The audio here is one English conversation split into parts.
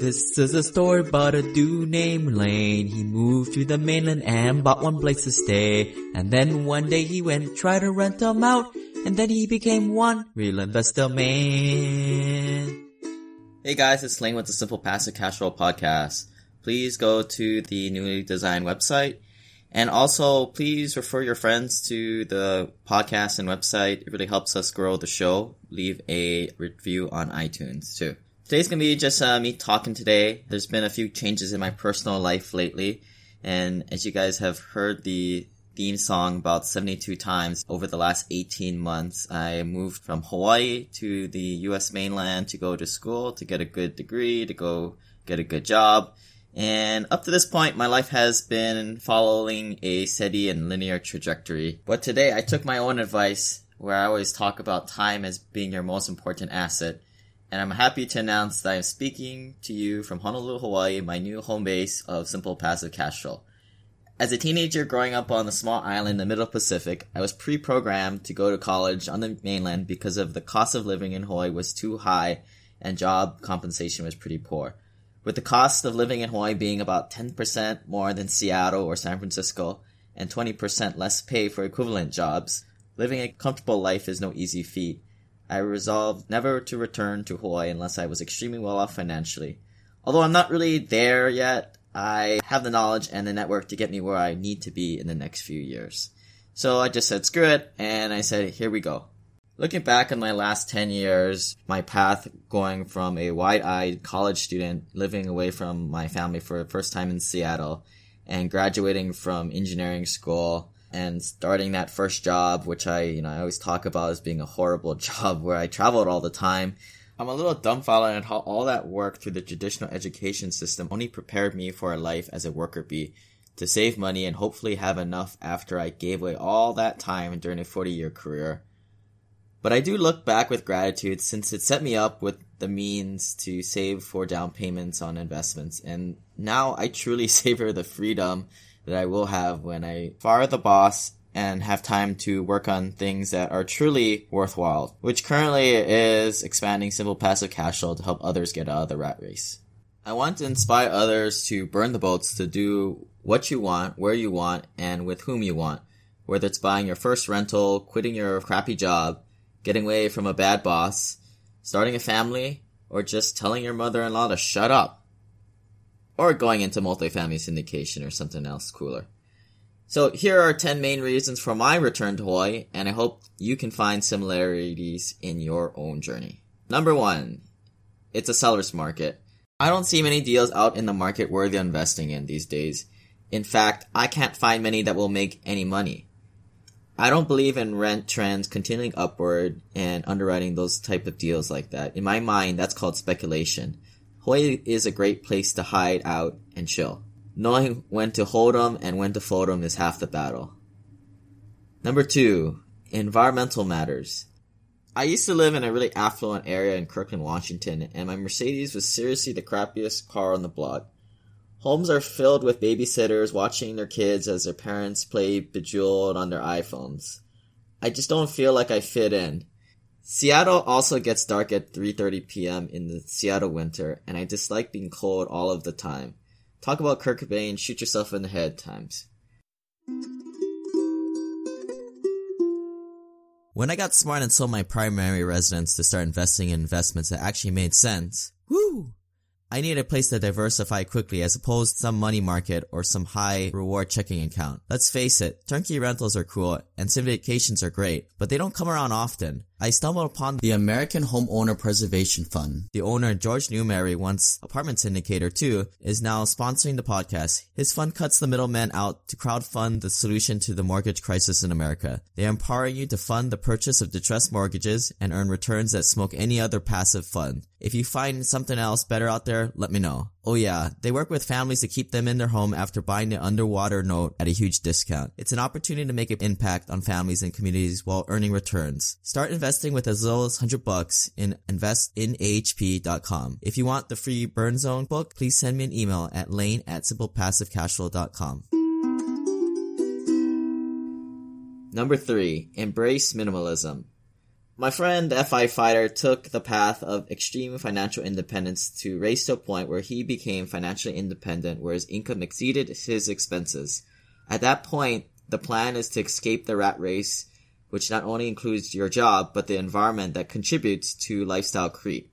This is a story about a dude named Lane. He moved to the mainland and bought one place to stay. And then one day he went try to rent them out. And then he became one real investor man. Hey guys, it's Lane with the Simple Passive Cash podcast. Please go to the newly designed website and also please refer your friends to the podcast and website. It really helps us grow the show. Leave a review on iTunes too. Today's gonna be just uh, me talking today. There's been a few changes in my personal life lately, and as you guys have heard the theme song about 72 times over the last 18 months, I moved from Hawaii to the US mainland to go to school, to get a good degree, to go get a good job. And up to this point, my life has been following a steady and linear trajectory. But today I took my own advice where I always talk about time as being your most important asset and I'm happy to announce that I'm speaking to you from Honolulu, Hawaii, my new home base of Simple Passive Cash Flow. As a teenager growing up on a small island in the Middle Pacific, I was pre-programmed to go to college on the mainland because of the cost of living in Hawaii was too high and job compensation was pretty poor. With the cost of living in Hawaii being about 10% more than Seattle or San Francisco and 20% less pay for equivalent jobs, living a comfortable life is no easy feat I resolved never to return to Hawaii unless I was extremely well off financially. Although I'm not really there yet, I have the knowledge and the network to get me where I need to be in the next few years. So I just said screw it, and I said here we go. Looking back on my last 10 years, my path going from a wide-eyed college student living away from my family for the first time in Seattle and graduating from engineering school and starting that first job, which I, you know, I always talk about as being a horrible job where I traveled all the time. I'm a little dumbfounded at how all that work through the traditional education system only prepared me for a life as a worker bee to save money and hopefully have enough after I gave away all that time during a 40 year career. But I do look back with gratitude since it set me up with the means to save for down payments on investments. And now I truly savor the freedom that I will have when I fire the boss and have time to work on things that are truly worthwhile, which currently is expanding simple passive cash flow to help others get out of the rat race. I want to inspire others to burn the boats to do what you want, where you want, and with whom you want. Whether it's buying your first rental, quitting your crappy job, getting away from a bad boss, starting a family, or just telling your mother-in-law to shut up or going into multifamily syndication or something else cooler. So here are 10 main reasons for my return to Hawaii, and I hope you can find similarities in your own journey. Number one, it's a seller's market. I don't see many deals out in the market worthy of investing in these days. In fact, I can't find many that will make any money. I don't believe in rent trends continuing upward and underwriting those type of deals like that. In my mind, that's called speculation. Hawaii is a great place to hide out and chill. Knowing when to hold 'em and when to fold 'em is half the battle. Number two, environmental matters. I used to live in a really affluent area in Kirkland, Washington, and my Mercedes was seriously the crappiest car on the block. Homes are filled with babysitters watching their kids as their parents play Bejeweled on their iPhones. I just don't feel like I fit in. Seattle also gets dark at 3:30 p.m. in the Seattle winter, and I dislike being cold all of the time. Talk about Kurt Cobain, shoot yourself in the head times. When I got smart and sold my primary residence to start investing in investments that actually made sense, whoo! I needed a place to diversify quickly as opposed to some money market or some high reward checking account. Let's face it, turnkey rentals are cool and syndications are great, but they don't come around often. I stumbled upon the American Homeowner Preservation Fund. The owner, Jorge Newbery, once apartment syndicator too, is now sponsoring the podcast. His fund cuts the middleman out to crowdfund the solution to the mortgage crisis in America. They empower you to fund the purchase of distressed mortgages and earn returns that smoke any other passive fund. If you find something else better out there, let me know. Oh yeah, they work with families to keep them in their home after buying the underwater note at a huge discount. It's an opportunity to make an impact on families and communities while earning returns. Start investing with as little as 100 bucks in investinahp.com. If you want the free burn zone book, please send me an email at lane at simplepassivecashflow.com. Number three, embrace minimalism. My friend, FI fighter, took the path of extreme financial independence to race to a point where he became financially independent where his income exceeded his expenses. At that point, the plan is to escape the rat race, which not only includes your job, but the environment that contributes to lifestyle creep.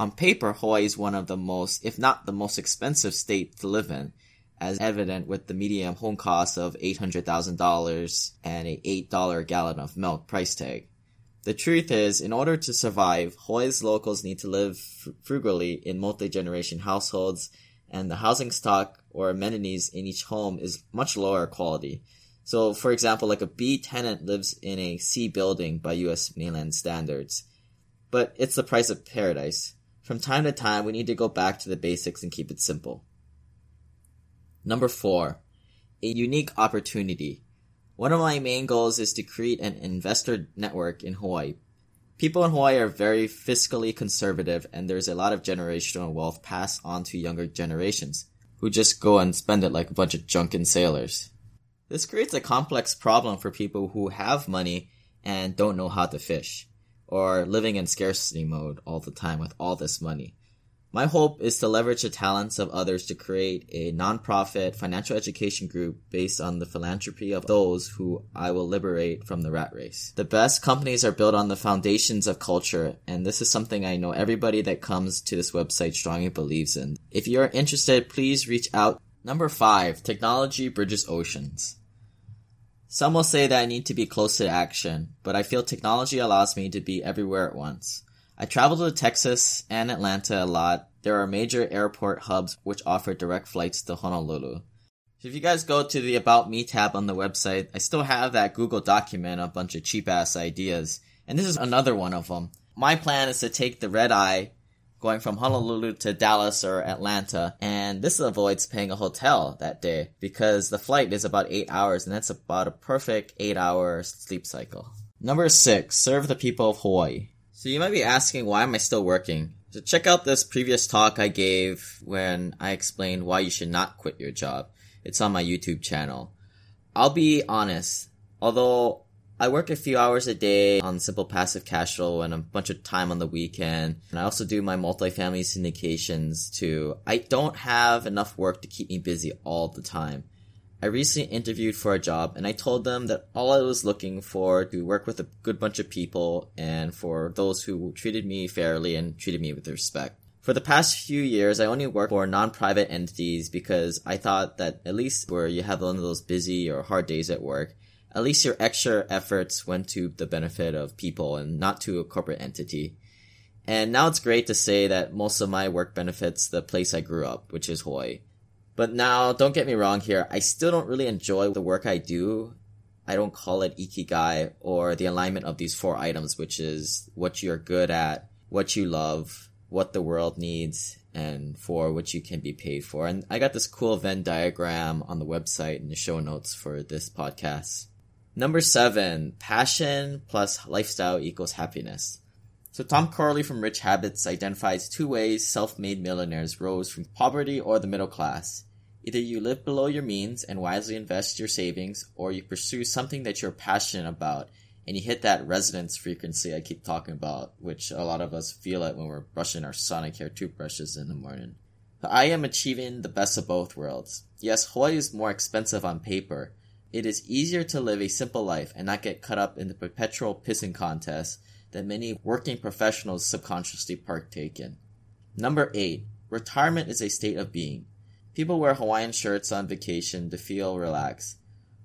On paper, Hawaii is one of the most, if not the most expensive state to live in, as evident with the median home cost of $800,000 and a $8 gallon of milk price tag. The truth is, in order to survive, Hawaii's locals need to live frugally in multi-generation households, and the housing stock or amenities in each home is much lower quality. So, for example, like a B tenant lives in a C building by US mainland standards. But it's the price of paradise. From time to time, we need to go back to the basics and keep it simple. Number four, a unique opportunity. One of my main goals is to create an investor network in Hawaii. People in Hawaii are very fiscally conservative and there's a lot of generational wealth passed on to younger generations who just go and spend it like a bunch of drunken sailors. This creates a complex problem for people who have money and don't know how to fish or living in scarcity mode all the time with all this money. My hope is to leverage the talents of others to create a nonprofit financial education group based on the philanthropy of those who I will liberate from the rat race. The best companies are built on the foundations of culture, and this is something I know everybody that comes to this website strongly believes in. If you are interested, please reach out. Number five, technology bridges oceans. Some will say that I need to be close to action, but I feel technology allows me to be everywhere at once. I travel to Texas and Atlanta a lot. There are major airport hubs which offer direct flights to Honolulu. So if you guys go to the About Me tab on the website, I still have that Google document, a bunch of cheap ass ideas. And this is another one of them. My plan is to take the red eye going from Honolulu to Dallas or Atlanta. And this avoids paying a hotel that day because the flight is about eight hours and that's about a perfect eight hour sleep cycle. Number six, serve the people of Hawaii. So you might be asking, why am I still working? So check out this previous talk I gave when I explained why you should not quit your job. It's on my YouTube channel. I'll be honest, although I work a few hours a day on simple passive cash flow and a bunch of time on the weekend. And I also do my multifamily syndications too. I don't have enough work to keep me busy all the time. I recently interviewed for a job and I told them that all I was looking for to work with a good bunch of people and for those who treated me fairly and treated me with respect. For the past few years, I only worked for non-private entities because I thought that at least where you have one of those busy or hard days at work, at least your extra efforts went to the benefit of people and not to a corporate entity. And now it's great to say that most of my work benefits the place I grew up, which is Hawaii. But now, don't get me wrong here, I still don't really enjoy the work I do. I don't call it ikigai or the alignment of these four items, which is what you're good at, what you love, what the world needs, and for what you can be paid for. And I got this cool Venn diagram on the website in the show notes for this podcast. Number seven, passion plus lifestyle equals happiness. So Tom Corley from Rich Habits identifies two ways self-made millionaires rose from poverty or the middle class. Either you live below your means and wisely invest your savings, or you pursue something that you're passionate about and you hit that resonance frequency I keep talking about, which a lot of us feel it when we're brushing our Sonicare toothbrushes in the morning. I am achieving the best of both worlds. Yes, Hawaii is more expensive on paper, it is easier to live a simple life and not get caught up in the perpetual pissing contest that many working professionals subconsciously partake in. Number 8. Retirement is a state of being. People wear Hawaiian shirts on vacation to feel relaxed.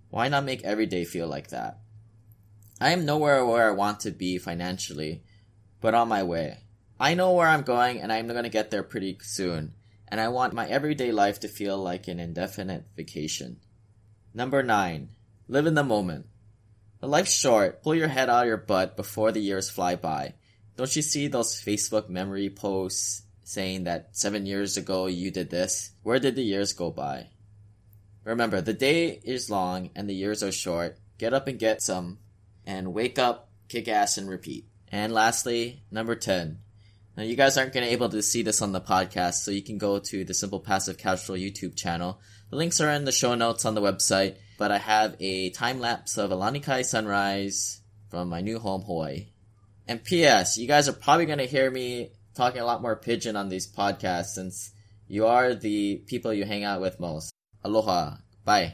Why not make every day feel like that? I am nowhere where I want to be financially, but on my way. I know where I'm going and I'm going to get there pretty soon, and I want my everyday life to feel like an indefinite vacation. Number 9. Live in the moment. Life's short. Pull your head out of your butt before the years fly by. Don't you see those Facebook memory posts saying that seven years ago you did this? Where did the years go by? Remember, the day is long and the years are short. Get up and get some, and wake up, kick ass, and repeat. And lastly, number 10. Now, you guys aren't going to be able to see this on the podcast, so you can go to the Simple Passive Cashflow YouTube channel the links are in the show notes on the website, but I have a time lapse of a Lanikai sunrise from my new home, Hawaii. And P.S. You guys are probably going to hear me talking a lot more pidgin on these podcasts since you are the people you hang out with most. Aloha. Bye.